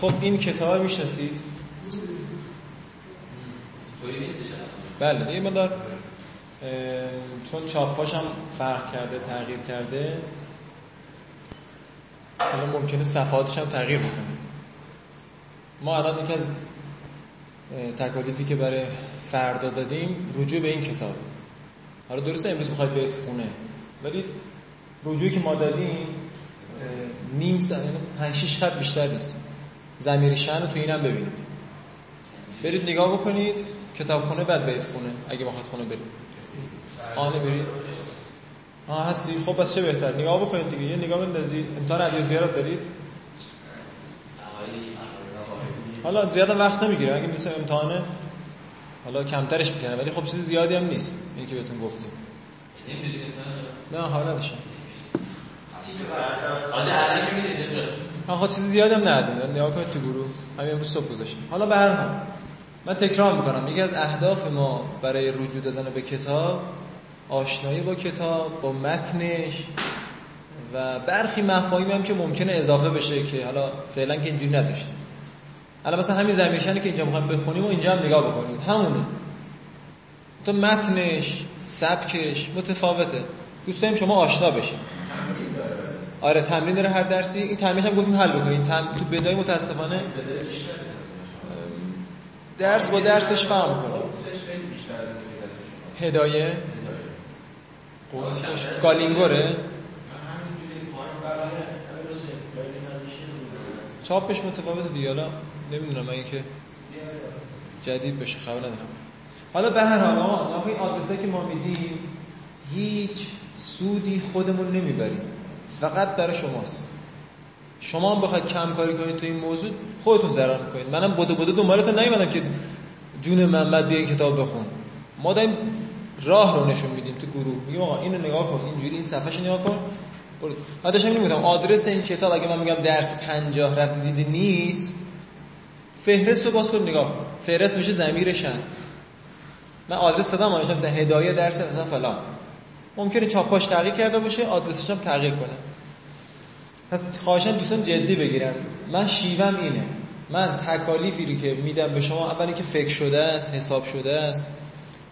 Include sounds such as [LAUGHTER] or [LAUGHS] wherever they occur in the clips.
خب این کتاب می‌شناسید؟ بله یه مدار چون چاپاش هم فرق کرده تغییر کرده حالا ممکنه صفحاتش هم تغییر بکنه. ما الان یکی از تکالیفی که برای فردا دادیم رجوع به این کتاب. حالا درسته امروز می‌خواید برید خونه ولی رجوعی که ما دادیم نیم ساعت یعنی 5 6 خط بیشتر نیست. زمیر شن رو تو اینم ببینید. برید نگاه بکنید کتابخونه بعد برید خونه اگه بخواید خونه برید. آنه برید. آه هستی. خب بس چه بهتر؟ نگاه بکنید دیگه. یه نگاه بندازید امتحان عدیه زیارت دارید؟ حالا زیاد وقت نمی‌گیره. اگه میسه امتحانه حالا کمترش می‌کنه. ولی خب چیز زیادی هم نیست. این که بهتون گفتیم. نه حالا نداشتم. آجه الان که می‌دید من خب چیز زیادی هم ندادیم نگاه کنید تو گروه. همین امروز صبح گذاشتیم. حالا به هر من تکرار می‌کنم. یکی از اهداف ما برای رجوع دادن به کتاب آشنایی با کتاب با متنش و برخی مفاهیم هم که ممکنه اضافه بشه که حالا فعلا که اینجوری نداشتیم. الان مثلا همین زمیشنی که اینجا می‌خوایم بخونیم و اینجا هم نگاه بکنید. همونه. تو متنش سبکش متفاوته. دوست داریم شما آشنا بشید آره تمرین داره هر درسی. این تمرینش هم گفتیم حل بکنید تم... تو بدای متاسفانه درس با درسش فهم کنه هدایه. گالینگوره. چاپش متفاوت دیگه. حالا نمی‌دونم اگه که جدید بشه خبر ندارم. حالا به هر حال آقا این آدرسه که ما میدیم هیچ سودی خودمون نمی‌بریم. فقط برای شماست. شما هم بخواید کم کاری کنید تو این موضوع خودتون ضرر می‌کنید. منم بدو بدو دنبالتون نیومدم که جون محمد بیا این کتاب بخون ما داریم راه رو نشون میدیم تو گروه. میگیم آقا اینو نگاه کن اینجوری این صفحهش نگاه کن. بعدش هم نمیگم آدرس این کتاب اگه من میگم درس 50 رفت دیدی نیست فهرست رو باز کن نگاه کن. فهرست میشه ضمیرشن من آدرس دادم تا هدایه درس مثلا فلان. ممکنه چاپاش تغییر کرده باشه آدرسش هم تغییر کنه. پس خواهشان دوستان جدی بگیرن. من شیوم اینه. من تکالیفی رو که میدم به شما اولی که فکر شده است حساب شده است.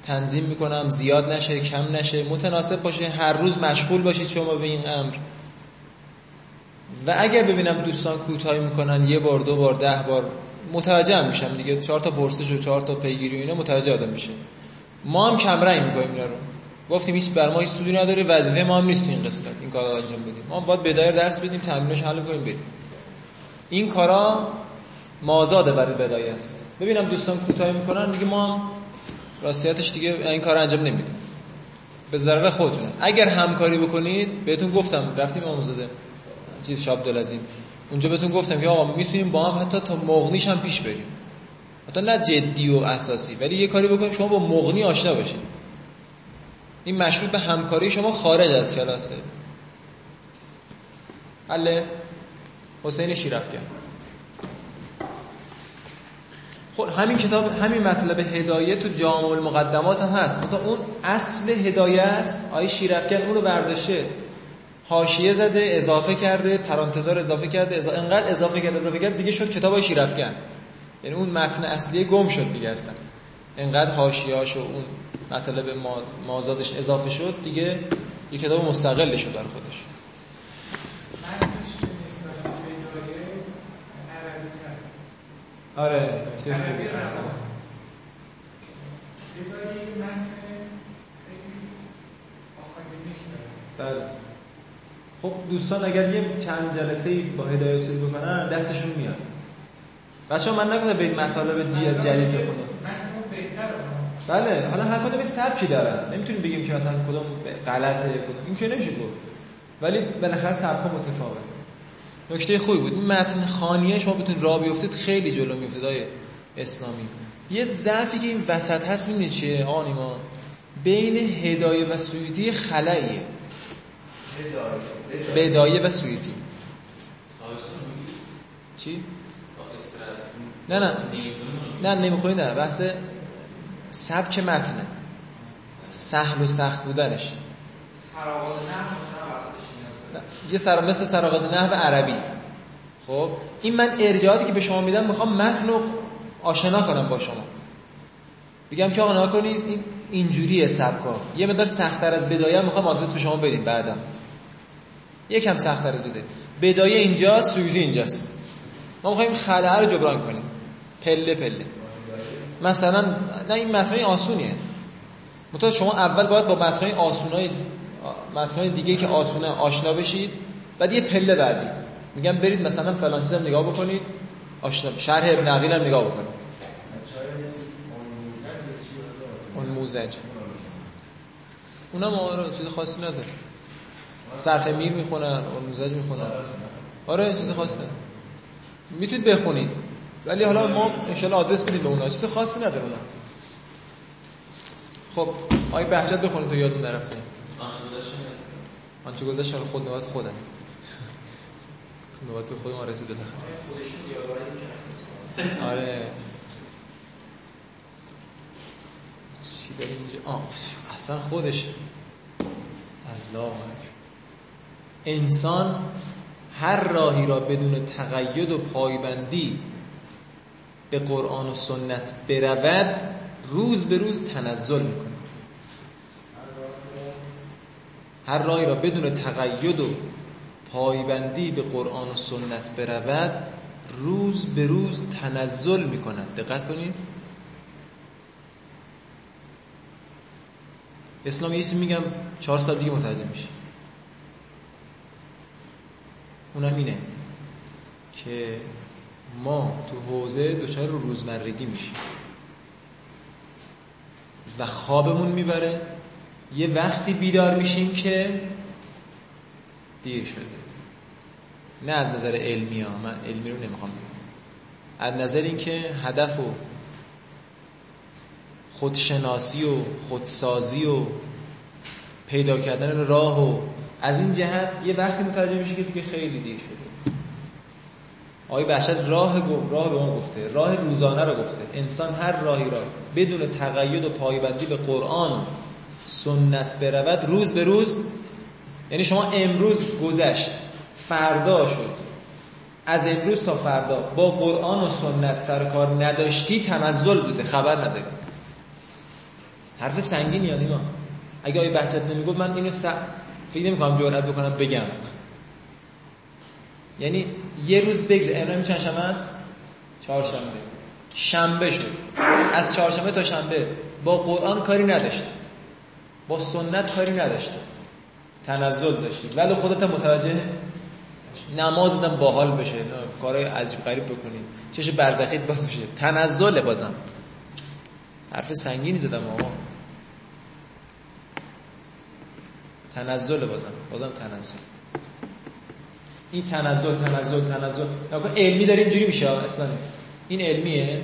تنظیم می‌کنم زیاد نشه کم نشه متناسب باشه هر روز مشغول باشید شما به این امر. و اگر ببینم دوستان کوتاهی می‌کنن یه بار دو بار ده بار متوجه میشم دیگه. چهار تا پرسش و چهار تا پیگیری و اینا متوجه آدم میشه. ما هم کم رنگ می‌کنیم اینا رو. گفتیم هیچ بر ما هیچ سودی نداره وظیفه ما هم نیست این قسمت. این کارا انجام بدیم. ما باید بدایر درس بدیم تمرینش حل کنیم بریم. این کارا مازاده برای بدایه است. ببینم دوستان کوتاهی می‌کنن دیگه ما هم راستیتش دیگه این کار انجام نمیدیم. به ضرر خودتونه. اگر همکاری بکنید بهتون گفتم رفتیم آموزاده چیز شاب دلزیم اونجا بهتون گفتم که آقا می‌تونیم با هم حتی تا مغنیش هم پیش بریم. حتی نه جدی و اساسی ولی یه کاری بکنیم شما با مغنی آشنا بشید این مشروط به همکاری شما خارج از کلاسه. حله حسین شیرفکن خب همین کتاب همین مطلب هدایت تو جامع المقدمات هم هست. مثلا اون اصل هدایه است. آیه شیرفکن اونو برداشته. حاشیه زده اضافه کرده پرانتزار اضافه کرده اضافه انقدر اضافه کرده اضافه کرده دیگه شد کتاب شیرفکن یعنی اون متن اصلی گم شد دیگه اصلا. انقدر حاشیه‌اش و اون مطلب مازادش اضافه شد دیگه یه کتاب مستقل شد در خودش. آره بله. خب دوستان اگر یه چند جلسه با هدایت سید بکنن دستشون میاد. بچه من نگفتم به مطالب جدید بخونم بله حالا هر کدوم سبکی دارن؟ نمی‌تونیم بگیم که مثلا کدوم غلطه کدوم این که نمیشه گفت. ولی بالاخره سبکا متفاوته. نکته خوبی بود. این متن خانیه شما بتون راه بیفتید خیلی جلو میفتید های اسلامی. یه ضعفی که این وسط هست می‌بینید چیه؟ آنی ما بین هدایه و سویتی خلاییه. بدایه و سویتی. چی؟ نه نه. نه نمیخوایی نه. بحث سبک متنه؟ سهل و سخت بودنش. سراغاز یه سر مثل سراغاز نحو عربی. خب این من ارجاعاتی که به شما میدم می‌خوام متن رو آشنا کنم با شما. بگم که آقا نها کنید این اینجوریه سبکا یه مقدار سختتر از بدایه می‌خوام آدرس به شما بدیم بعدم. یکم سختتر از بدایه. بدایه اینجا سویدی اینجاست. ما می‌خوایم خلاه رو جبران کنیم. پله پله. مثلا نه این متن آسونیه. متأ شما اول باید با متن آسونای متن دیگه که آسونه آشنا بشید. بعد یه پله بعدی. میگم برید مثلا فلان چیزم نگاه بکنید. آشنا شرح ابن عقیل هم نگاه بکنید. اون موزج. اونم آره چیز خاصی نداره. صرف میر می‌خونن اون موزج می‌خونن. آره چیز خاصی می‌تونید بخونید. ولی حالا ما انشالله آدرس بدیم به اونا. چیز خاصی نداره اونا. خب آی بهجت بخونید تو یادون نرفته. آنچه گذاشت خود نوبت خودم. نوبت خود ما رسید بده آره. چی داریم اینجا؟ آه اصلا خودش. الله انسان هر راهی را بدون تقید و پایبندی به قرآن و سنت برود روز به روز تنزل می‌کنه هر راهی را بدون تقید و پایبندی به قرآن و سنت برود روز به روز تنزل می‌کند. دقت کنید اسلام یه میگم چهار سال دیگه متوجه میشه اونم اینه که ما تو حوزه دچار رو روزمرگی میشیم. و خوابمون می‌بره. یه وقتی بیدار میشیم که دیر شده. نه از نظر علمی ها من علمی رو نمی‌خوام از نظر اینکه هدف و خودشناسی و خودسازی و پیدا کردن راه و از این جهت یه وقتی متوجه میشه که دیگه خیلی دیر شده. آقای بحشت راه راه به ما گفته راه روزانه رو گفته. انسان هر راهی را بدون تقید و پایبندی به قرآن و سنت برود روز به روز یعنی شما امروز گذشت فردا شد. از امروز تا فردا با قرآن و سنت سر کار نداشتی تنزل بوده خبر نداری. حرف سنگینی یا نیما. اگه آقای بحجت نمی‌گفت من اینو س... فکر نمی‌کنم جرأت بکنم بگم. یعنی یه روز بگذار امروز چند شنبه است؟ چهارشنبه. شنبه شد. از چهارشنبه تا شنبه. با قرآن کاری نداشت. با سنت کاری نداشت. تنزل داشتی ولی خودت متوجه نماز دم باحال بشه. کارهای عجیب غریب بکنی چش برزخیت باز بشه. تنزل بازم. حرف سنگینی زدم آقا. تنزل بازم. بازم تنزل. این تنزل تنزل تنزل. علمی داره اینجوری میشه اسلامی. این علمیه.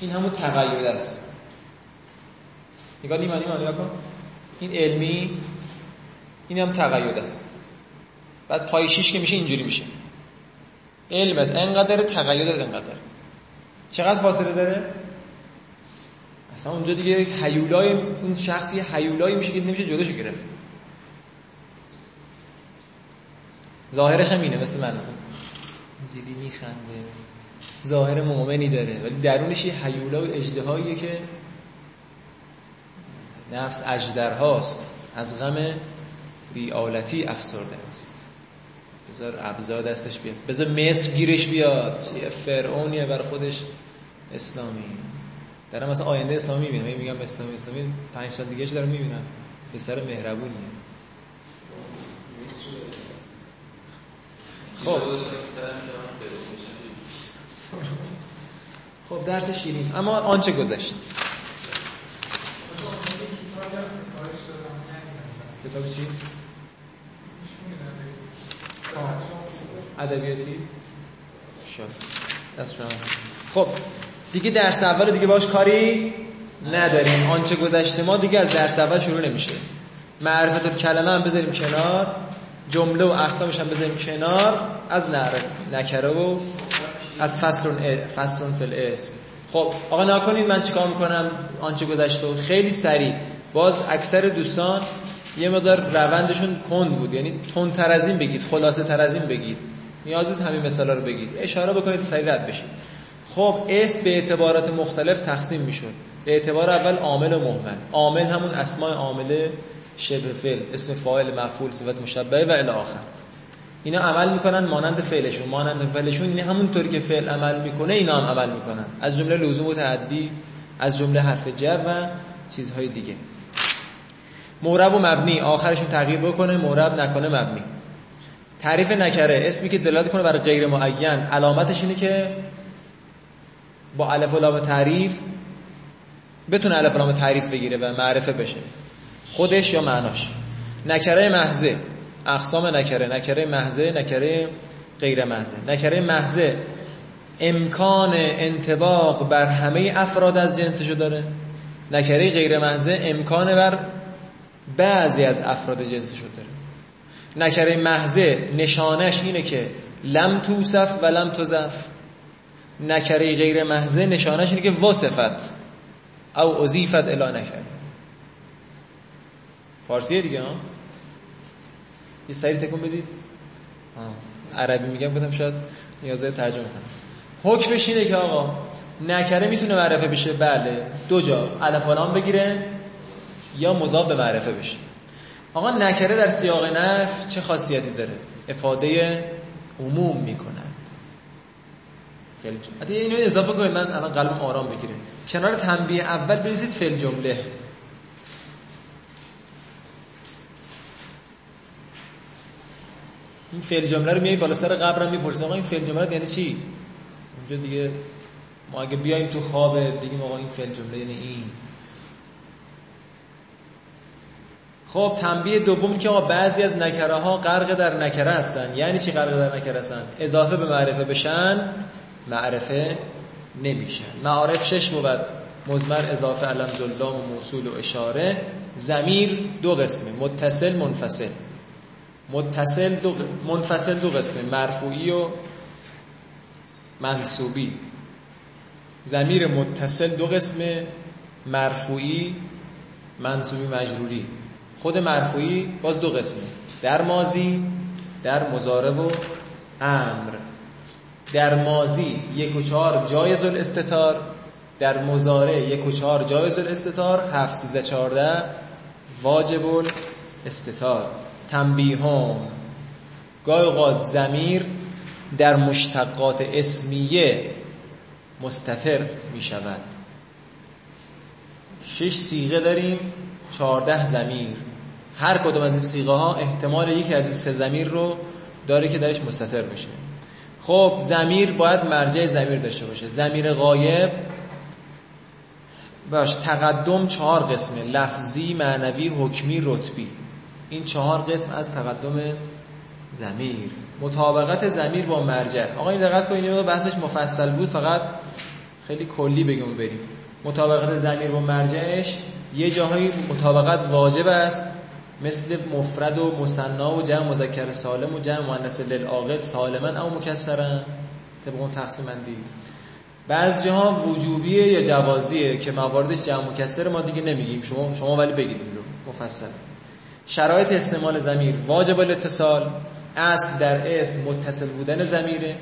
این همون تقید است. نگاه نیمانی نیمانی کن. این علمی این هم تقید است. بعد پای شیش که میشه اینجوری میشه. علم است. انقدر تقید انقدر. چقدر فاصله داره؟ اصلا اونجا دیگه حیولای اون شخصی حیولایی میشه که نمیشه جلوشو گرفت. ظاهرش هم اینه مثل من مثلا. اینجوری میخنده. ظاهر مؤمنی داره. ولی درونش یه حیولا و اجدهاییه که نفس اجدرهاست از غم بیالتی افسرده است. بذار ابزار دستش بیاد. بذار مصر گیرش بیاد. چیه؟ فرعونیه بر خودش اسلامی. دارم مثلا آینده اسلامی می‌بینم. میگم اسلامی اسلامی پنج سال دیگه دارم می‌بینم. پسر مهربونیه. خب. خب درس شیرین. اما آنچه گذشت. کتاب چی؟ ادبیاتی. شد دست خب دیگه درس اول دیگه باش کاری نداریم. آنچه گذشته ما دیگه از درس اول شروع نمیشه. معرفت کلمه هم بذاریم کنار. جمله و اقسامش هم بذاریم کنار. از نکره و از فصلون فصلون فل اسم خب آقا نکنید من چیکار می‌کنم آنچه گذشته و خیلی سریع. باز اکثر دوستان یه مقدار روندشون کند بود. یعنی تون تر از این بگید خلاصه تر از این بگید. نیاز نیست همین مثالا رو بگید. اشاره بکنید سریع رد بشید. خب اسم به اعتبارات مختلف تقسیم می‌شد. به اعتبار اول عامل و مهمل. عامل همون اسماء عامله شبه فعل اسم فاعل مفعول صفت مشبهه و الی آخر. اینا عمل می‌کنن مانند فعلشون. مانند فعلشون یعنی همونطوری که فعل عمل می‌کنه اینا هم عمل می‌کنن. از جمله لزوم و تعدی از جمله حرف جر و چیزهای دیگه. مورب و مبنی. آخرشون تغییر بکنه مورب نکنه مبنی. تعریف نکره. اسمی که دلالت کنه برای غیر معین. علامتش اینه که با الف و لام تعریف بتونه الف و لام تعریف بگیره و معرفه بشه. خودش یا معناش. نکره محضه. اقسام نکره. نکره محضه نکره غیر محضه. نکره محضه امکان انتباق بر همه افراد از جنسشو داره. نکره غیر محضه امکان بر بعضی از افراد جنسشو داره. نکره محضه نشانش اینه که لم توصف و لم تزف نکره غیر محضه نشانش اینه که وصفت. او اضیفت الا نکره. فارسیه دیگه ها؟ یه سری تکون بدید. عربی میگم بودم شاید نیاز ترجمه کنم. حکمش اینه که آقا نکره می‌تونه معرفه بشه بله. دو جا الف بگیره یا مضاف به معرفه بشه. آقا نکره در سیاق نف چه خاصیتی داره؟ افاده عموم می‌کند. حتی اینو اضافه کنید من الان قلبم آرام بگیره کنار تنبیه اول بنویسید فل جمله. این فعل جمله رو میای بالا سر قبرم می‌پرسی. آقا این فعل جمله یعنی چی؟ اونجا دیگه ما اگه بیایم تو خواب دیگه آقا این فعل جمله یعنی این. خب تنبیه دوم که آقا بعضی از نکره ها غرق در نکره هستن. یعنی چی غرق در نکره هستن؟ اضافه به معرفه بشن معرفه نمیشن. معارف شش بود مزمر اضافه علم دلام و موصول و اشاره. زمیر دو قسمه. متصل منفصل. متصل دو منفصل دو قسمه مرفوعی و منصوبی. زمیر متصل دو قسمه مرفوعی منصوبی مجروری. خود مرفوعی باز دو قسمه در مازی در مزاره و امر. در مازی یک و چهار جایز الاستتار در مزاره یک و چهار جایز الاستتار هفت سیزده چهارده واجب الاستتار. تنبیهان. گاهی اوقات زمیر در مشتقات اسمیه مستتر می شود شش سیغه داریم چهارده زمیر هر کدوم از این سیغه ها احتمال یکی از این سه زمیر رو داره که درش مستتر بشه. خب زمیر باید مرجع زمیر داشته باشه. زمیر غایب. باش تقدم چهار قسمه. لفظی معنوی حکمی رتبی. این چهار قسم از تقدم زمیر مطابقت زمیر با مرجع. آقا این دقت کنید بحثش مفصل بود فقط خیلی کلی بگم بریم. مطابقت زمیر با مرجعش یه جاهایی مطابقت واجب است مثل مفرد و مصنا و جمع مذکر سالم و جمع مؤنث للعاقل سالما او مکسرن طبق اون تقسیم بندی. بعض جاها وجوبیه یا جوازیه که مواردش جمع مکسر ما دیگه نمیگیم. شما شما ولی بگید مفصل. شرایط استعمال زمیر واجب الاتصال اصل در اسم متصل بودن زمیره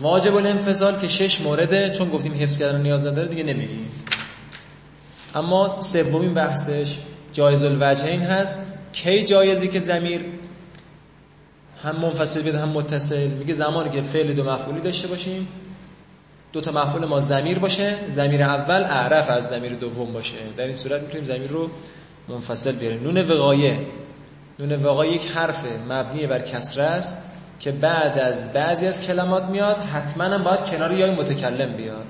واجب الانفصال که شش مورده چون گفتیم حفظ کردن نیاز نداره دیگه نمیگیم اما سومین بحثش جایز الوجهین هست. کی جایزی که زمیر هم منفصل بیاد هم متصل؟ میگه زمانی که فعل دو مفعولی داشته باشیم دو تا مفعول ما زمیر باشه. زمیر اول اعرف از زمیر دوم باشه. در این صورت می‌تونیم زمیر رو منفصل بیاریم نون وقایه نون وقایه یک حرف مبنی بر کسره است که بعد از بعضی از کلمات میاد حتما هم باید کنار یای متکلم بیاد.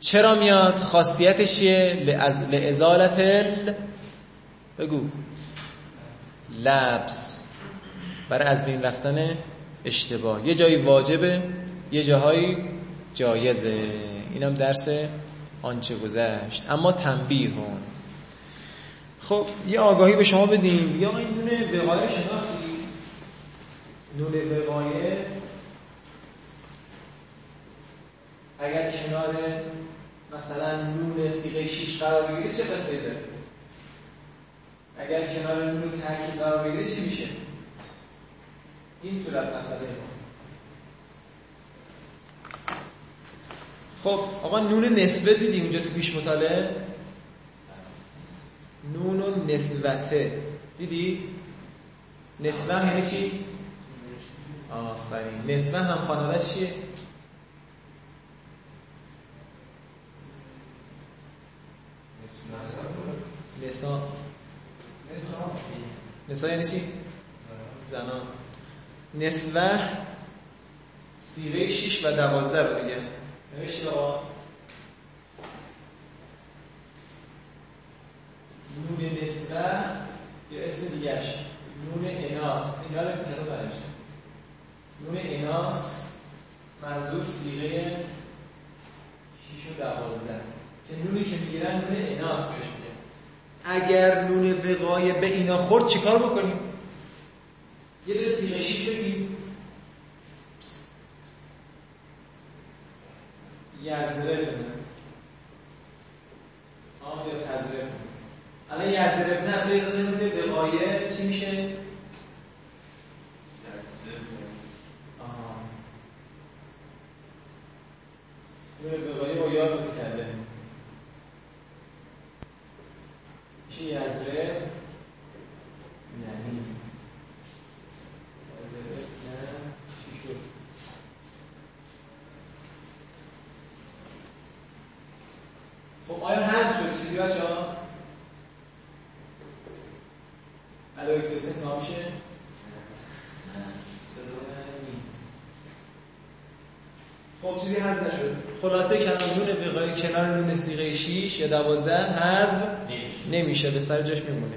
چرا میاد؟ خاصیتش چیه؟ لازالت ال... بگو. لبس. برای از بین رفتن اشتباه. یه جایی واجبه یه جاهایی جایزه. اینم درس آنچه گذشت. اما تنبیه هون. خب یه آگاهی به شما بدیم. یا این دونه بقایه شناختی؟ دونه بقایه اگر کنار مثلا نون سیغه شیش قرار بگیره چه قصه داره؟ اگر کنار نون ترکیب قرار بگیره چی میشه؟ این صورت مسئله ما. خب آقا نون نسبه دیدی اونجا تو پیش مطالعه؟ نون و نسبته دیدی؟ نسبه یعنی چی؟ آفرین. نسبه هم خانوادش چیه؟ نسا. نسا یعنی چی؟ زنان. نسبه سیره 6 و 12 رو میگه. آقا. نون نسبه یا اسم دیگهش؟ نون اناس. اینا رو کتاب ننوشته نون اناس منظور سیغه 6 و 12 که نونی که می‌گیرن نون اناس بهش میگه اگر نون وقایه به اینا خورد چیکار بکنیم؟ یه دونه سیغه 6 بگیم. یزرب آن یا تزرب الان یزرب نه به نون وقایه چی میشه؟ نون وقایه با یاد متکلم. میشه یزرب ننی یزرب نه چی شد خب آیا حذف شد چیزی بچه ها؟ علایه کسی نامیشه؟ خب چیزی حذف نشد خلاصه کلام نون کنار نون سیغه 6 یا 12 حذف نمیشه. به سر جاش میمونه.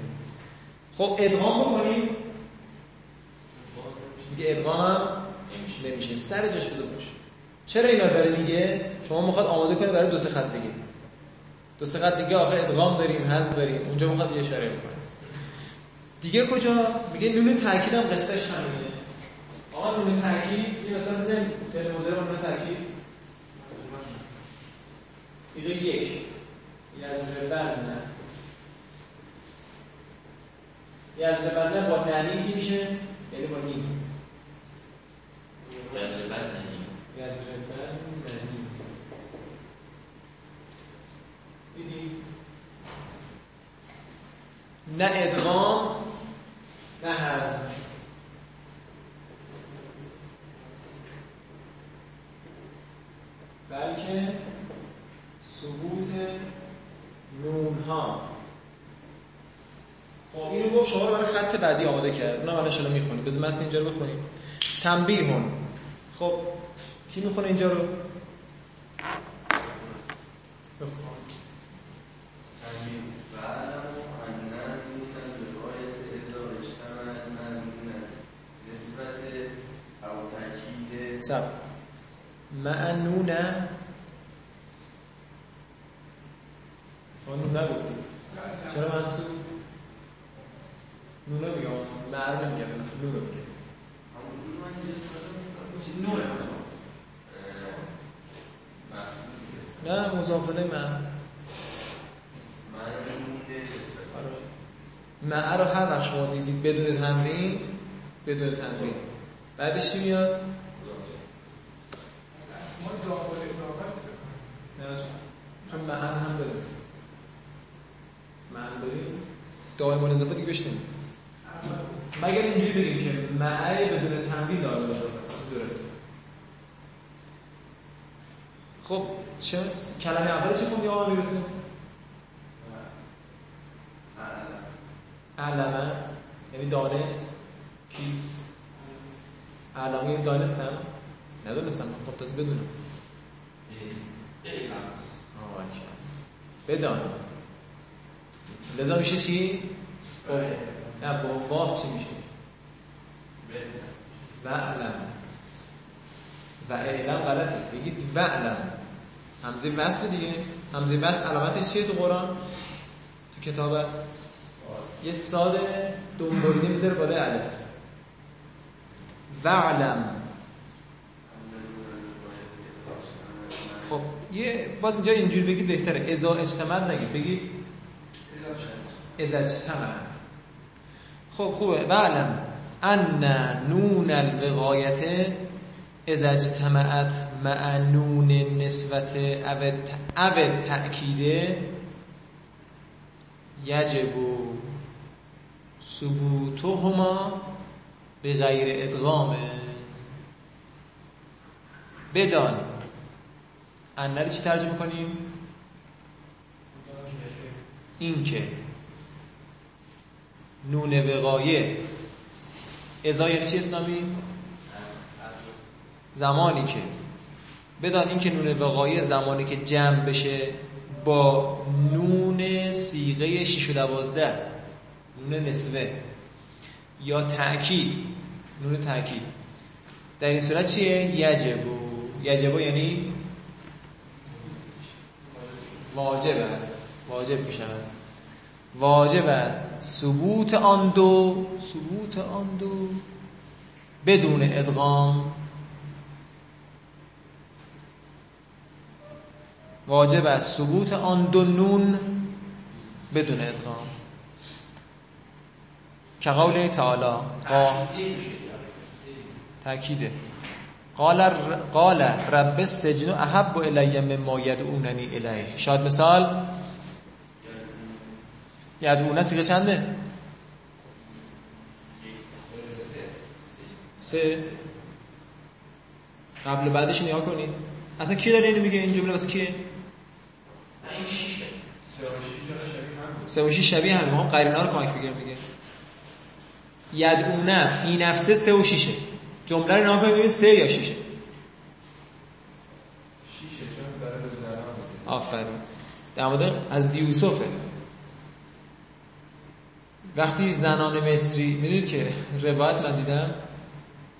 خب ادغام بکنیم. میگه ادغام هم نمیشه. سر جاش بذار باشه چرا اینا داره میگه؟ شما می‌خواد آماده کنه برای دو سه خط دیگه. دو سه خط دیگه آخه ادغام داریم حذف داریم. اونجا می‌خواد یه اشاره بکنه. دیگه کجا؟ میگه نون تاکید هم قصهش همینه. آقا نون تاکید این مثلا بزنید فعل مضارع نون تاکید. سیغه یک. یزربن یزربن با ننی چی میشه؟ یعنی با نی یزربن ننی یزربن ننی دیدی؟ نه ادغام نه حذف بلکه نون ها خب اینو گفت شما رو برای خط بعدی آماده کرد. اونم الان شما می‌خونید بذار متن اینجا رو بخونیم. تنبیهون خب کی می‌خونه اینجا رو؟ بخون. سب. معنون ما نون نگفتیم. چرا منصوب نونه میگم معلوم نمیگم نونه میگم نه مضافله من معه رو هر وقت شما دیدید بدون تنوین بدون تنوین بعدش چی میاد؟ نه چون معن هم معن داریم؟ دائم اضافه دیگه بشنیم مگر اینجوری بگیم که معه بدون تنوین داره؟ باشه درست. خب چه کلمه اول چه خوندی آقا می‌رسیم؟ علمه. یعنی دانست. کی؟ علمه یعنی دانستم. ندانستم. خب تازه بدونم. بدان. لذا میشه چی؟ نه با واف چی میشه؟ وعلم. و اعلم غلطه. بگید وعلم. همزه وصل دیگه. همزه وصل علامتش چیه تو قرآن؟ تو کتابت؟ یه ساده دنبالیده می‌ذاره بالای الف. وعلم. خب یه باز اینجا اینجوری بگید بهتره. ازا اجتماع نگید. بگید ازا اجتماع خب خوبه. وعلم ان نون الوقایت از اجتماعت معنون نسبت او تأکیده یجب ثبوتهما به غیر ادغام. بدان. انه چی ترجمه کنیم؟ این که نون وقایه ازا یعنی چی اسلامی؟ زمانی که. بدان این که نون وقایه زمانی که جمع بشه با نون سیغه شیش و دوازده. نون نسوه یا تأکید. نون تأکید. در این صورت چیه؟ یجبو یجبو یعنی واجب است. واجب می شود واجب است. ثبوت آن دو ثبوت آن دو بدون ادغام واجب است. ثبوت آن دو نون بدون ادغام. که قول تعالی تاکیده قال قال رب السجن احب الی مما یدعوننی الیه شاید مثال یدعونه سیغه چنده؟ سه. قبل بعدش نیا کنید. اصلا کی داره اینو میگه؟ این جمله واسه کیه؟ سه و شیش شبیه همه. هم قرینه رو کمک بگیرم میگه یدعونه فی نفسه سه و شیشه. جمله رو نگاه کنید سه یا شیشه. آفرین. در مورد از دیوسفه وقتی زنان مصری می‌دونید که روایت من دیدم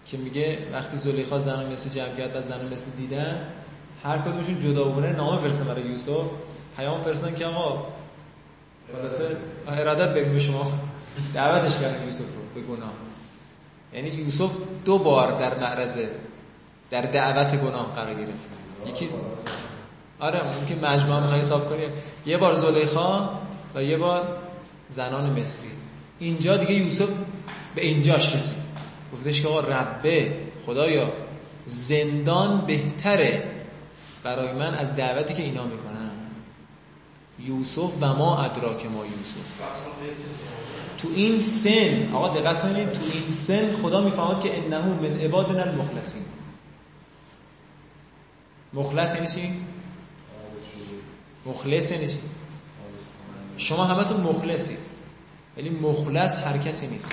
که میگه وقتی زلیخا زنان مصری جمع کرد و زنان مصری دیدن هر کدومشون جدا بونه نامه فرستن برای یوسف. پیام فرستن که آقا خلاصه ارادت بریم به شما دعوتش کردن یوسف رو به گناه. یعنی یوسف دو بار در معرض در دعوت گناه قرار گرفت. یکی آره ممکن مجموعه می‌خوای حساب کنی. یه بار زلیخا و یه بار زنان مصری. اینجا دیگه یوسف به اینجاش رسید. گفتش که آقا ربه خدایا زندان بهتره برای من از دعوتی که اینا می‌کنن. یوسف و ما ادراک ما یوسف. تو این سن آقا دقت کنید تو این سن خدا می‌فهمد که انه من عبادنا المخلصین. مخلص یعنی چی؟ مخلص یعنی چی؟ شما همتون مخلصید. ولی مخلص هر کسی نیست.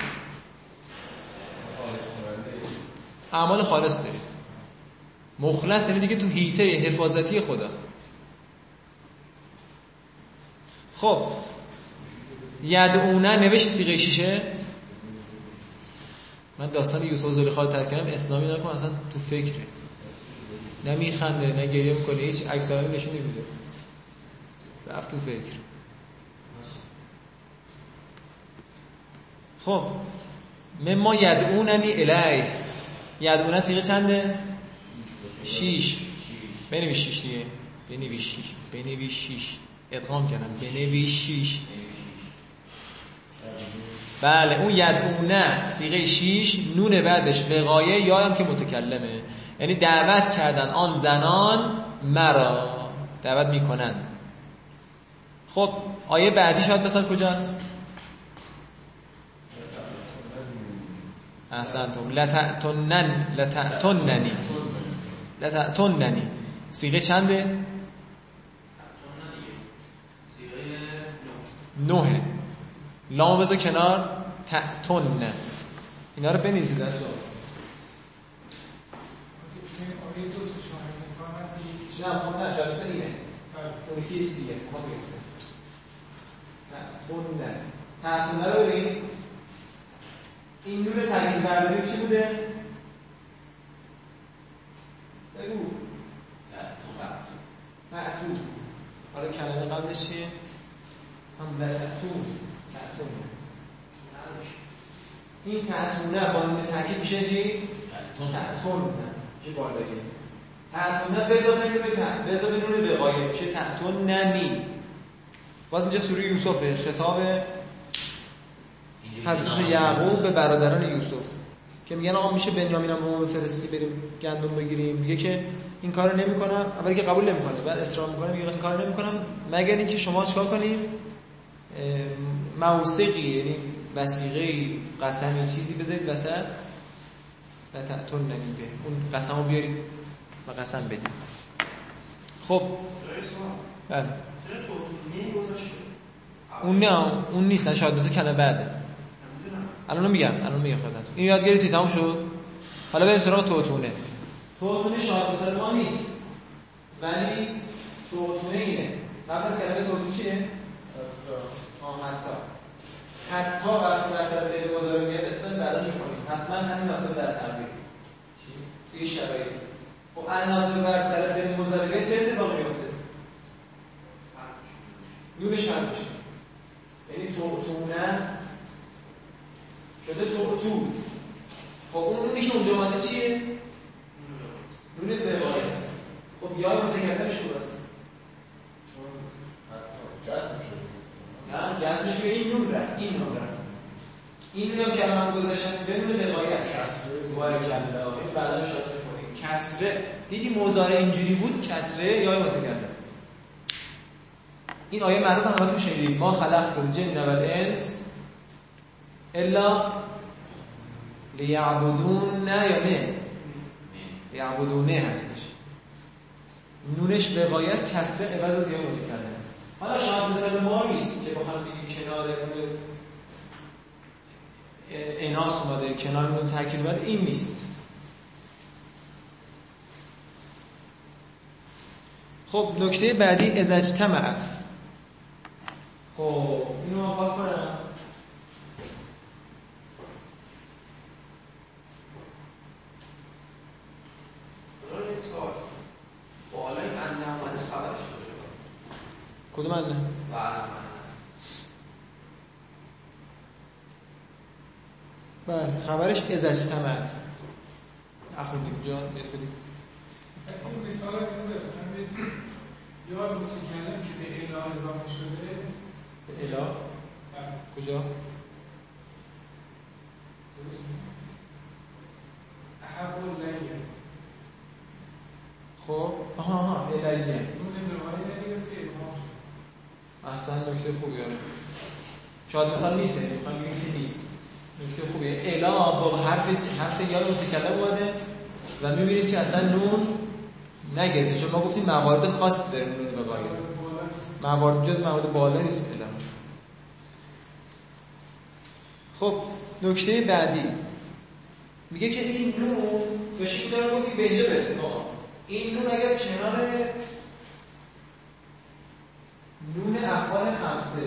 اعمال خالص دارید. مخلص یعنی دیگه تو هیته حفاظتی خدا. خب. یدعونه نوشت سیغه شیشه. من داستان یوسف زلیخا رو ترک کردم اسلامی نکن اصلا تو فکره. نه میخنده نه گریه می‌کنه هیچ عکس نشون نمیده. رفت تو فکر. خب مما یدعوننی الی یدعونه سیغه چنده؟ شیش. بنویش شیش دیگه. بنویش شیش بنویش شیش ادغام کردم. بنویش شیش بله اون یدعونه سیغه شیش نون بعدش وقایه یا هم که متکلمه. یعنی دعوت کردن آن زنان مرا. دعوت می‌کنن. خب آیه بعدی شاید مثلا کجاست؟ احسنتم. لتعتنن لتعتننی لتعتننی سیغه چنده؟ نوه. لامو بذار کنار. تعتن اینا رو بنویسید بچه‌ها. نه خب نه تعتن رو این نون ترکیب برداری چی بوده؟ بگو. تعتو حالا کلمه قبلش چیه؟ هم تعتو تعتو این تعتونه با نون ترکیب میشه چی؟ تعتون. چه بالاییه تعتونه بذار نون بذار نون وقایه میشه تعتون نمی. باز اینجا سوره یوسفه خطاب حضرت یعقوب به برادران یوسف که میگن آقا میشه بنیامینم به ما بفرستی بریم گندم بگیریم. میگه که این کارو نمی‌کنم اولی که قبول نمی‌کنه بعد اصرار می‌کنه میگه این کارو نمی‌کنم. مگر اینکه شما چیکار کنید؟ موثقی یعنی وسیقه قسمی چیزی بذارید وسط. و تعتون نمیگه اون قسم رو بیارید و قسم بدید. خب. بله. اون نه اون نیست شاید بذار کنه بعده. الان میگم الان میگم خدمت این یاد گرفتی تمام شد؟ حالا بریم سراغ توتونه. توتونه شاید بسر ما نیست ولی توتونه اینه. قبل از کلمه توتونه چیه؟ حتی. حتی. وقتی مثلا فعل مضارع میاد اسم بعدا می‌کنیم حتما همین ناصب در تقدیر توی شرایط. خب الناصب بر سر فعل مضارع چه اتفاقی میفته نونش حذف میشه یعنی توتونه شده تو تو خب اون نونی که اونجا اومده چیه؟ نون وقایع است خب یا متکلمش کجاست نه جذبش به این نون رفت این نون رفت. این نون که من گذاشتم اینجا نون وقایع است دوباره کلمه این بعدا کنیم کسره. دیدی مضارع اینجوری بود؟ کسره یا متکلم؟ این آیه معروف هم همتون شنیدید ما خلقت الجن والانس الا لیعبدون نه یا نه لیعبدونه هستش. نونش وقایع است کسره عوض از یه متکلم حالا شاید مثل ما نیست که بخوام بگیم کنار اون اناس اومده کنار اون تاکید بعد این نیست. خب نکته بعدی از اجتماعت خب اینو پاک کنم. کدوم انه؟ بله خبرش از اجتماعت اخوندیم جان سری این مثال یا متکلم که به اله اضافه شده. به اله؟ کجا؟ احب الیه خب؟ آها آها ادغام شد. احسن نکته خوبی آره. شاید مثلا نیست می‌خوام بگیم که نیست. نکته خوبیه. اله با حرف حرف یا متکلم اومده و می‌بینید که اصلا نون نگرفته. چون ما گفتیم موارد خاص داره نون به موارد جز موارد بالا نیست اله خب نکته بعدی. میگه که این نون داشتی داره گفتی به اینجا آقا این نون اگر کنار نون افعال خمسه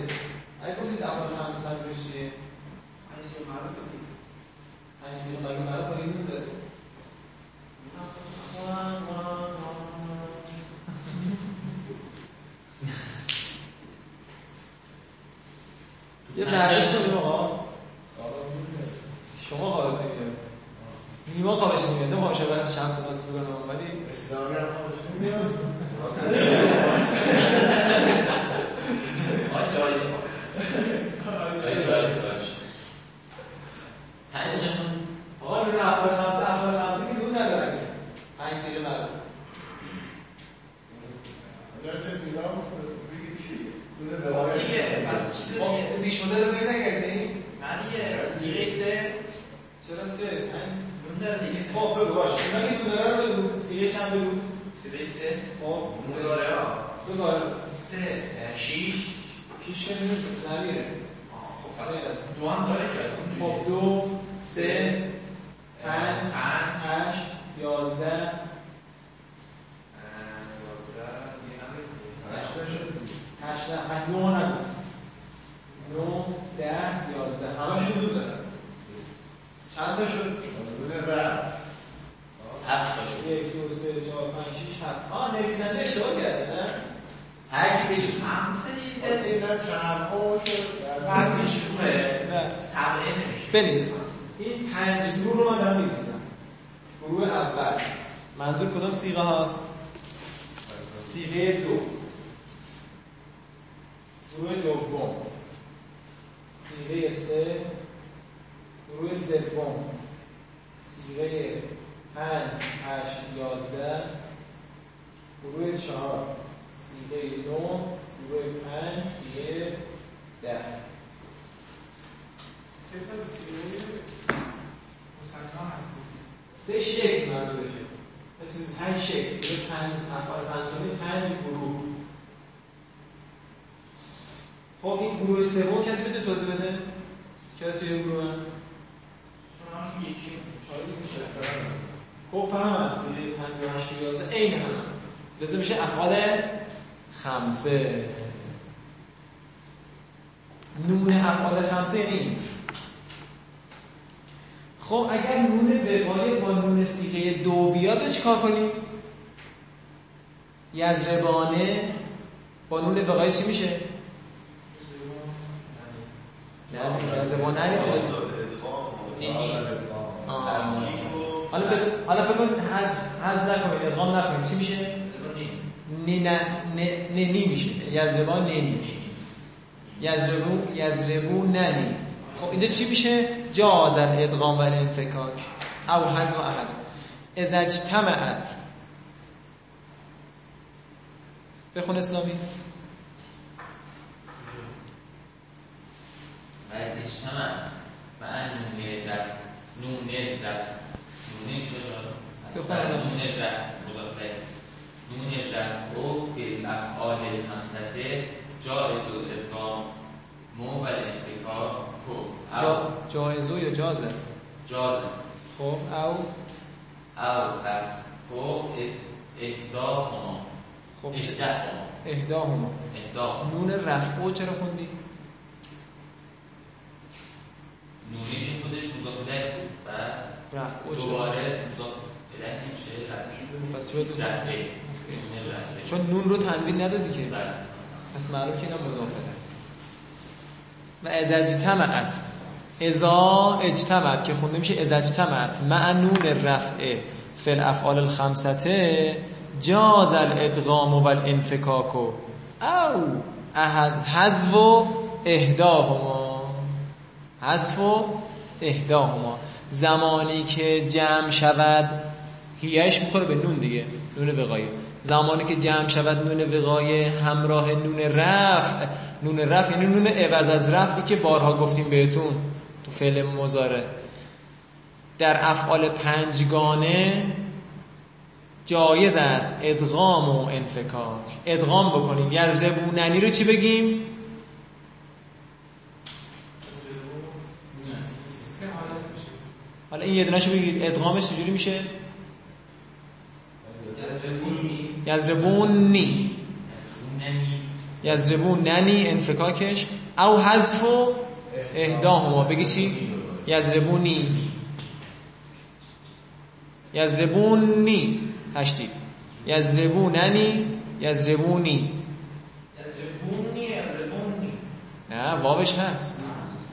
اگه گفتید افعال خمسه منظورش چیه؟ پنج سیغه مگه معروف این نون داره. یه معنیش کنیم آقا. شما قابل نمیاد نیما قابلش نمیاد نه باشه برای شانس بس بکنم ولی آقا [LAUGHS] نون افعال خمسه افعال خمسه که نون ندارن که پنج سیغه معروف خب پیش مدل رو فکر نکردین؟ چرا سه؟ پنج؟ خب بگو باشه اینا که دونه رو بگو سیغه چند بگو خب بگو آره. شیش که نمیشه نمیره خب دو سه پنج هشت یازده هشت نه هشت نه نگفت نه ده یازده همه شون دو دارن چند تا شد؟ یک دو سه چهار پنج شیش هفت. آه نویسنده اشتباه کرده نه؟ هر چی بجز نه. سبعه بنویس. این پنج گروه رو من دارم می‌نویسم. گروه اول. منظور کدام سیغه هاست؟ سیغه دو. گروه دوم. سیغه سه. گروه سوم سیغه پنج هشت یازده. گروه چهار سیغه نو گروه پنج سیغه ده. سه تا سیره مسلمان هست سه شکل منظورشه. پنج شکل. پنج افعال پنجمی پنج گروه. خب این گروه سوم کسی می‌تونه توضیح بده؟ چرا توی گروه هم؟ همشون یکی خب هم هست سیغه پنج و هشت و یازده عین هم. لذا میشه افعال خمسه. نون افعال خمسه یعنی این. خب اگر نون وقایه با نون سیغه دو بیاد رو چیکار کنیم؟ یزربانه با نون وقایه چی میشه؟ نه. یزربانه نیست. حالا حالا فکر کن حذف نکنید ادغام نکنید چی میشه؟ نی نه نه نی میشه. یزربان نی یزربو یزربو ننی خب اینجا چی میشه؟ جاز الادغام و الانفکاک او حذف احد. اذا اجتمعت. بخون اسلامی. از اجتماعت نون رفت. نون رفت. نون شد بخون. نون رفت. مضافه. نون رفت. و فی الافعال خمسته جایز الادغام مو و کو جا او. جایزو یا جازه؟ جازه. خب. او. او. پس. فوق اهداهما. خب. اهداهما. اهداهما. اهداهما. نون رفعو چرا خوندی؟ نونی که خودش مضاف الیه بود. و؟ دوباره مضاف الیه نمیشه پس دو- رفعه رفعه چون نون رو تنوین ندادی که. بله. پس معلوم که اینا مضافه. و از اجتمعت ازا اجتمعت که خونده میشه از اجتمعت مع نون رفع فی الافعال الخمسته جاز الادغام و الانفکاک. او حذف اهداهما. حذف و اهداهما. زمانی که جمع شود هیهش می‌خوره به نون دیگه نون وقایه زمانی که جمع شود نون وقایه همراه نون رفع. نون رفع یعنی نون عوض از رفعی که بارها گفتیم بهتون تو فعل مزاره در افعال پنجگانه جایز است ادغام و انفکاک. ادغام بکنیم. یزربوننی رو چی بگیم؟ سه حالت میشه حالا این یه دونه‌شو بگید. ادغامش چجوری میشه؟ یزربونی. یزربون ننی انفکاکش. او حذف و اهداهما. بگی چی؟ یزربونی. یزربونی. تشدید یزربوننی یزربونی. یزربونی یزربونی. نه واوش هست.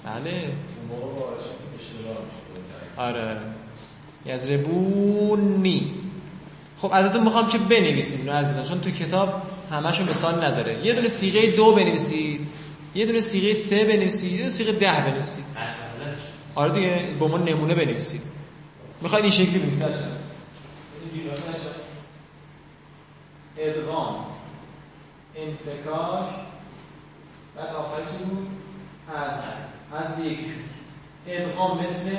بله اون موقع با اشتباه میشه آره. یزربونی. خب ازتون می‌خوام که بنویسید اینو عزیزان چون تو کتاب همشون مثال نداره. یه دونه سیغه دو بنویسید یه دونه سیغه سه بنویسید یه دونه سیغه ده بنویسید. آره دیگه با ما نمونه بنویسید. می‌خواید این شکلی بنویسید ادغام انفکاک بعد آخرش بود از از یک ادغام مثل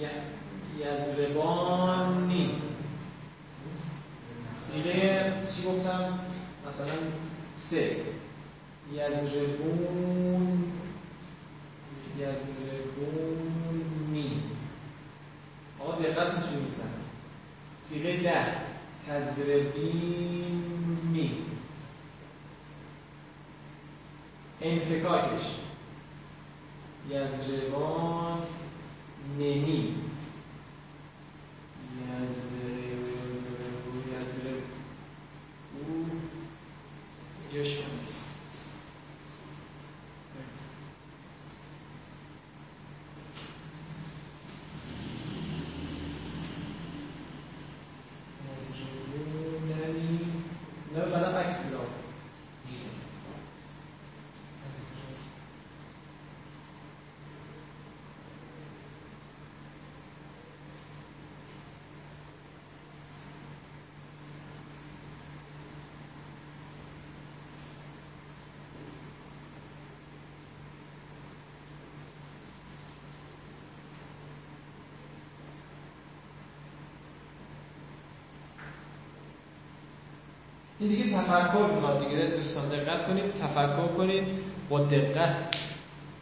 ی- یزربانی سیغه چی گفتم مثلا سه یزربون یزربونی آقا دقت میشه میزن سیغه ده تزربینی انفکاکش یزربان ننی یزرب یزرب او یشون یزربوننی نه بعدا عکس بیدار این دیگه تفکر می‌خواد دیگه دوستان دقت کنید تفکر کنید با دقت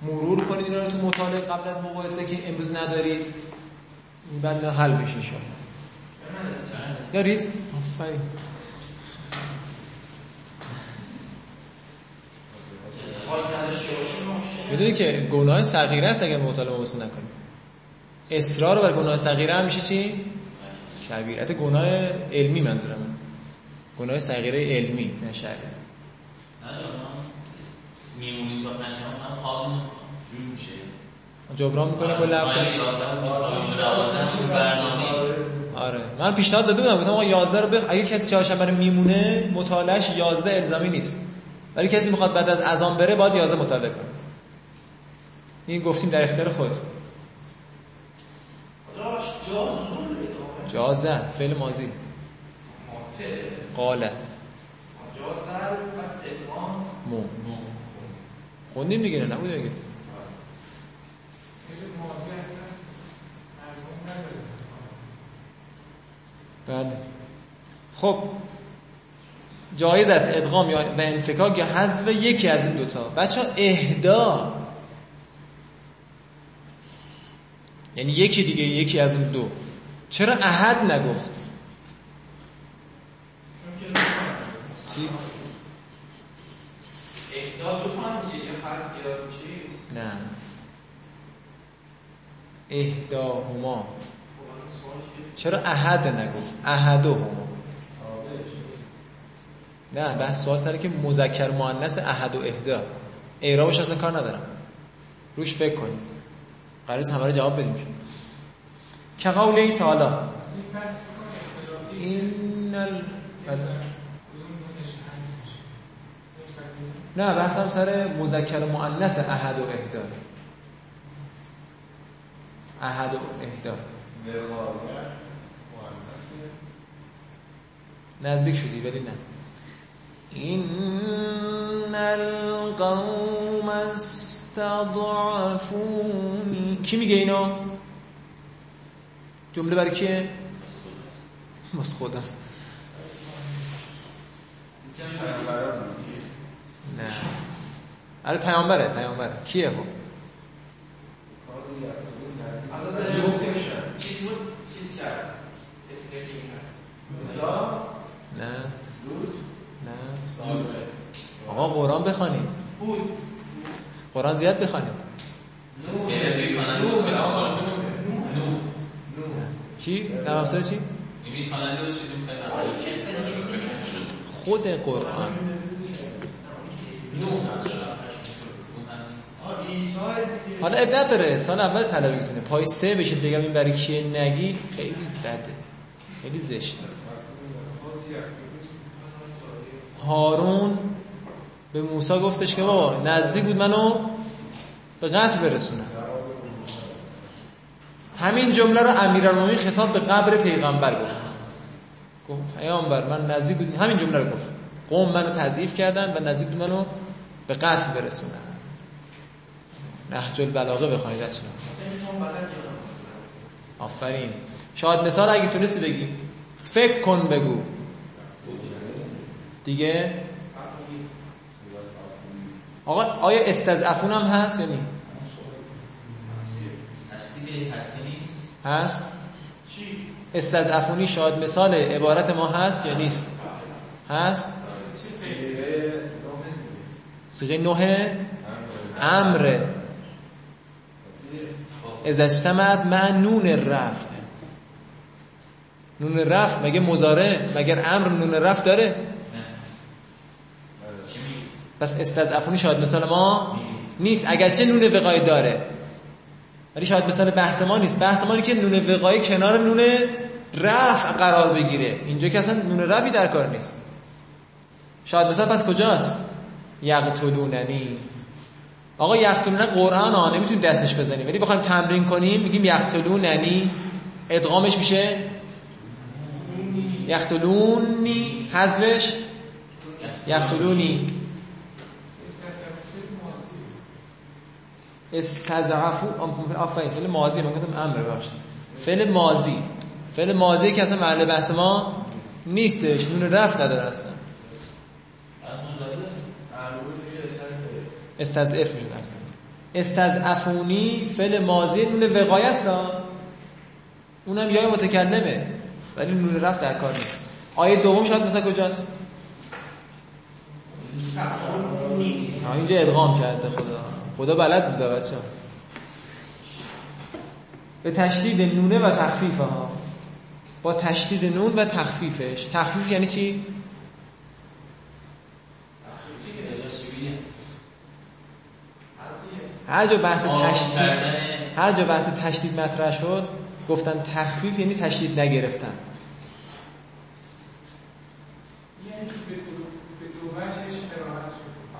مرور کنید اینا رو تو مطالعه قبل از مقایسه که امروز ندارید این بعد حل بشه شما دارید؟ آفرین. می‌دونی که گناه صغیره است اگر مطالعه مباحثه نکنیم اصرار بر گناه صغیره هم میشه چی؟ کبیرت گناه علمی منظورم. گناه صغیره علمی نه شرعی میمونیم تا پنج مثلا خواب جور میشه. جبران می‌کنه کل هفته برنامه. آره. من پیشنهاد داده بودم گفتم آقا 11 رو بخ... اگه کسی چهارشنبه رو میمونه مطالعهش 11 الزامی نیست. ولی کسی می‌خواد بعد از اذان بره باید 11 مطالعه کنه. این گفتیم در اختیار خود. جازه فعل ماضی. قاله مو. خوندیم دیگه نه نبود دیگه. بله. خب جایز است ادغام یا و انفکاک یا حذف یکی از این دوتا. بچه ها اهدا. یعنی یکی دیگه یکی از این دو. چرا احد نگفت؟ چی؟ اهدا تو فهم دیگه یا حذف یا چی نه. اهداهما. چرا احد نگفت؟ احدهما. نه بحث سوال سره که مذکر مؤنث احد و اهدا. اعرابش اصلا کار ندارم. روش فکر کنید. قرار همه رو جواب بدیم که. قوله تعالی. این ال... کدوم دونش هست میشه یک فکری نه بحثم سر مذکر مؤنث احد و اهدا. احد و اهدا. نزدیک شدی ولی نه. این القوم استضعفونی کی میگه اینو جمله برای کیه؟ مست خود است نه. آره پیامبره پیامبره. کیه خب؟ نه. نه. آقا قرآن بخوانید بود قرآن زیاد نوح چی؟ در افسر چی؟ خود قرآن. حالا اب نداره. سال اول طلبیتونه پای سه بشه بگم این برای کیه نگی. خیلی بده. خیلی زشته. هارون به موسی گفتش که بابا نزدیک بود منو به قتل برسونه. همین جمله رو امیرالمومنین خطاب به قبر پیغمبر گفت. گفت پیامبر من نزدیک بود. همین جمله رو گفت. قوم منو تضعیف کردن و نزدیک منو به قتل برسونن نهج البلاغه بخونید بچه‌ها. آفرین. شاید مثال اگه تونستی بگی. فکر کن بگو. دیگه؟ آقا آیا استضعفون هم هست یا نی؟ هست. استضعفونی شاید مثال عبارت ما هست یا نیست؟ هست؟ صیغه نه امره. از اجتماعت مع نون رفع نون رفع مگه مزاره؟ مگر امر نون رفع داره؟ پس استضعفونی شاید مثال ما نیست. اگرچه نون وقایه داره. ولی شاید مثال بحث ما نیست. بحث ما که نون وقایه کنار نون رفع قرار بگیره. اینجا که اصلا نون رفعی در کار نیست. شاید مثال پس کجاست؟ یقتلوننی. آقا یقتلون قرآن ها نمی‌تونیم دستش بزنیم. ولی بخوایم تمرین کنیم میگیم یقتلوننی. ادغامش میشه؟ یقتلونی. حذفش؟ یقتلونی. استضعفو. آفرین فعل ماضی من گفتم امر ببخشید. فعل ماضی. فعل ماضی که اصلا محل بحث ما نیستش. نون رفت نداره اصلا. استضعف می‌شد اصلا. استضعفونی فعل ماضی نون وقایه است. اونم یای متکلمه ولی نون رفت در کار نیست. آیه دوم شاید مثلا کجاست؟ اینجا ادغام کرده خدا. خدا بلد بوده بچه به تشدید نونه و تخفیف ها. با تشدید نون و تخفیفش. تخفیف یعنی چی؟ هر جا بحث تشدید هر جا بحث تشدید مطرح شد گفتن تخفیف یعنی تشدید نگرفتن. یعنی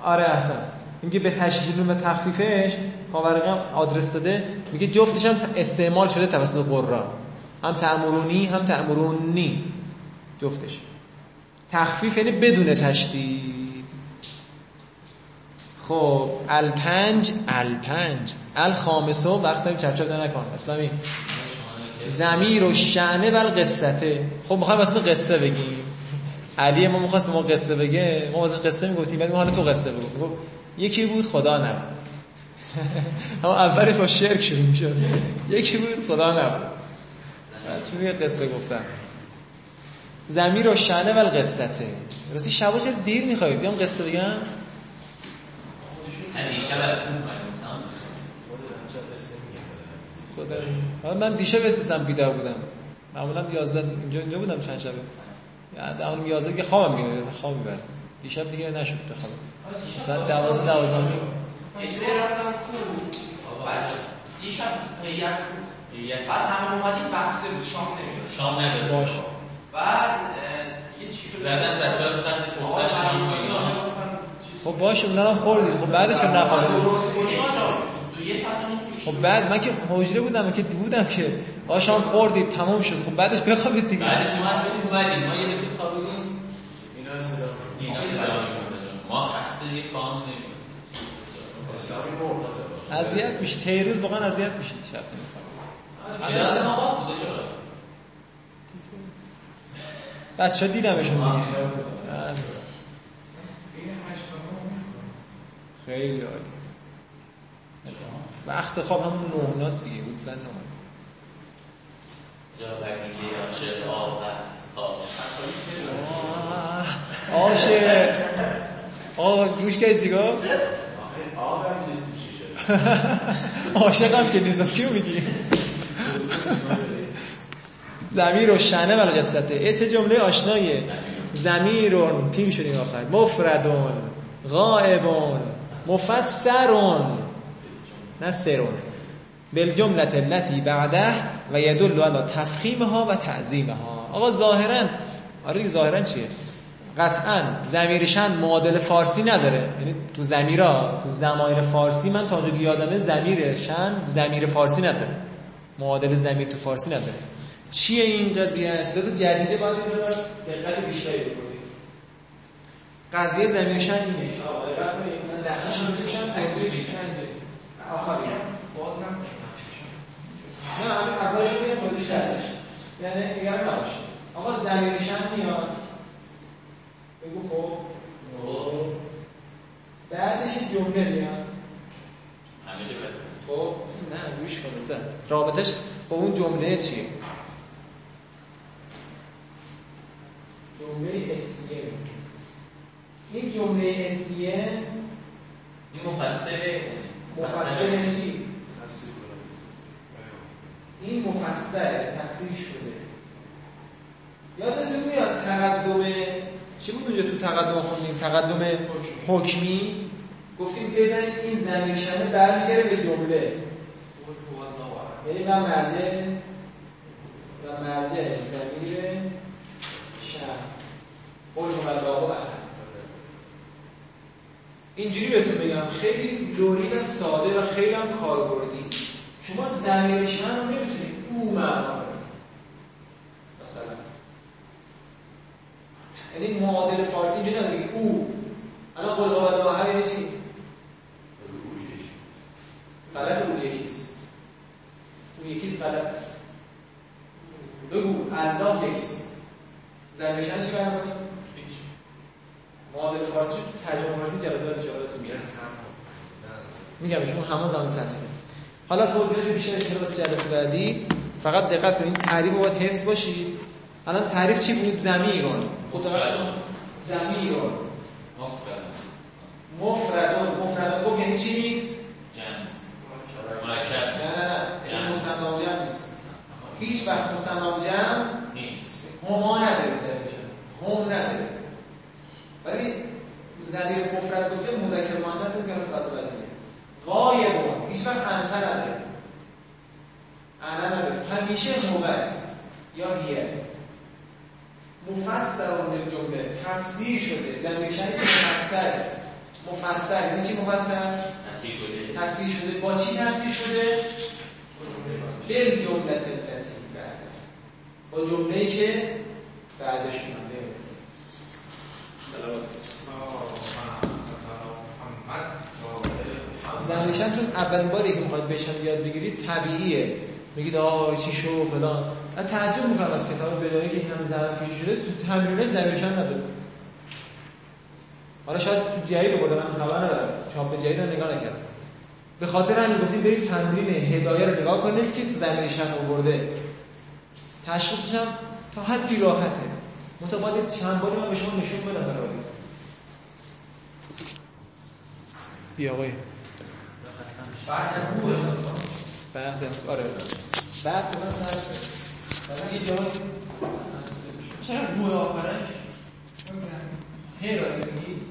آره اصلا میگه به تشدید و تخفیفش پاورقی هم آدرس داده. میگه جفتش هم استعمال شده توسط قرا هم تعمرونی هم تعمرونی جفتش. تخفیف یعنی بدون تشدید. خب الپنج الپنج الخامسه وقت هم چپ چپ نکن اسلامی. زمیر و شعنه بل قصته خب می‌خوایم اصلا قصه بگیم. علی ما می‌خواست ما قصه بگه. ما واسه قصه می‌گفتیم ما حالا تو قصه بگو. می‌گفت یکی بود خدا نبود. [LAUGHS] اما اولش با شرک شروع می‌شد. یکی بود خدا نبود. بعد قصه گفتن زمیر و شعنه بل قصته راستی شبا چرا دیر می‌خوای؟ بیام قصه بگم. نه دیشب از من مثلا حالا من دیشب استسم بیدار بودم. معمولا 11 اینجا اینجا بودم چند شبه یا دهم 11 که خوابم میاد از خواب می‌برد دیشب دیگه نشد بخوابم مثلا 12 12 نیم. بعد دیشب هیئت. بعد همه اومدیم بسته بود. شام نمی‌داد شام نداره باش. بعد دیگه چی شد؟ زدن بچه ها تو خند آقا پختن شام و برای اینا گفتن چیز- خب باشه اونا رو هم خوردید خب بعدش نیم طول خب شد. بعد من که حجره بودم که بودم که آشام خوردید تمام شد. خب بعدش بخوابید دیگه. بعد شما از بدیم اومدیم ما یه دفعه خوابیدیم. اینا صدا می‌کنه. ما خسته یه کام نمی‌کنیم. اذیت میشه تی روز واقعا اذیت میشید شب بچه ها دیدمشون. دیگه بله. بین هشت تا نه خیلی عالی. وقت خواب همون نه ناست دیگه بود زن نه. جا عاشق آب هست خواب. آه، عاشق. گوش کردی چی گفت؟ عاشقم که نیست بس کیو میگی؟ زمیر و شنه ولی قصته ای چه جمله آشناییه. زمیرون پیر شدیم آخر. مفردون غائبون. مفسرون. نه سرون. بالجملت التي بعده و يدل على تفخیمها و تعظیمها. آقا ظاهرا آره ظاهرا چیه؟ قطعا زمیرشن معادل فارسی نداره. یعنی تو زمیرا تو زمایر فارسی من تا که یادمه زمیرشن زمیر فارسی نداره. معادل زمیر تو فارسی نداره. چیه این قضیهش لذا جدیده باید دقت بیشتری بکنید قضیه زمیرشن اینه که آقا دقت کنید من دقیقش رو می‌کشم تجزیه آخری باز نفتیم نه همین اول یعنی دیگر نباشه آقا زمیرشن میاد بگو خب بعدش جمله میاد همه جا خب نه گوش کن مثلا رابطش با اون جمله چیه؟ جمله اسمیه این جمله اسمیه این مفسر یعنی چی؟ این مفسر تفسیر شده. یادتون میاد تقدم چی بود اونجا تو تقدم خوندیم؟ تقدم حکمی؟ گفتیم بزنید این زمیرشنه برمیگره به جمله. یعنی و مرجع و مرجع زمیر شهر. قول احد اینجوری بهتون بگم خیلی لوری و ساده و خیلی هم کاربردی. شما زمیر شهر رو نمی‌تونید او معنا مثلا. یعنی معادل فارسی اینجوری نداره او. الان قول قول احد یعنی چی؟ غلط او یکیست. او یکیست غلط. بگو الله یکیست. زنبشن چی برم کنیم؟ معادل فارسی شد ترجمه فارسی جلسه بعد ان تو میاد. میگم شما همه زمان فصله حالا توضیحات بیشتر کلاس جلسه بعدی؟ فقط دقت کنید تعریف رو باید حفظ باشید الان تعریف چی بود؟ زمیرون کن زمیرون مفرد مفردون. مفردون. گفت یعنی چی نیست؟ جمع. مرکب. نه نه جمع نیست. مصنع جمع نیست. هیچ وقت مصنع جمع نیست. هما نداره هم نداره. ولی زمیر مفرد گفته مذکر مؤنث میگه ساعت بعد میگه غایبون هیچ وقت انت نداره. انا نداره. همیشه هو یا هیه مفسر جمله. تفسیر شده. زمیر شریف مفسر. مفسر. یعنی چی مفسر؟ تفسیر شده. تفسیر شده. با چی تفسیر شده؟ بل جملت التي بعد. با جمله که بعدش اومده. زمینشن چون اولین باری که می‌خواد بشن یاد بگیرید طبیعیه. میگید آه چی شو فلان. من تعجب می‌کنم از کتاب بدایی که این همه زمان کشی شده. تو تمرینش زمینشن نداره. حالا شاید تو جدید بوده من خبر ندارم. چاپ جدید رو نگاه نکردم. به خاطر همین گفتیم برید تمرین هدایه رو نگاه کنید که زمینشن آورده. تشخیصش هم تا حدی راحته. متبادل چند باری من به شما نشون بدم تا راحت بیا آقای. بعد آره. بعد من سر حالا یه جایی چرا روح آخرش هی را میگی؟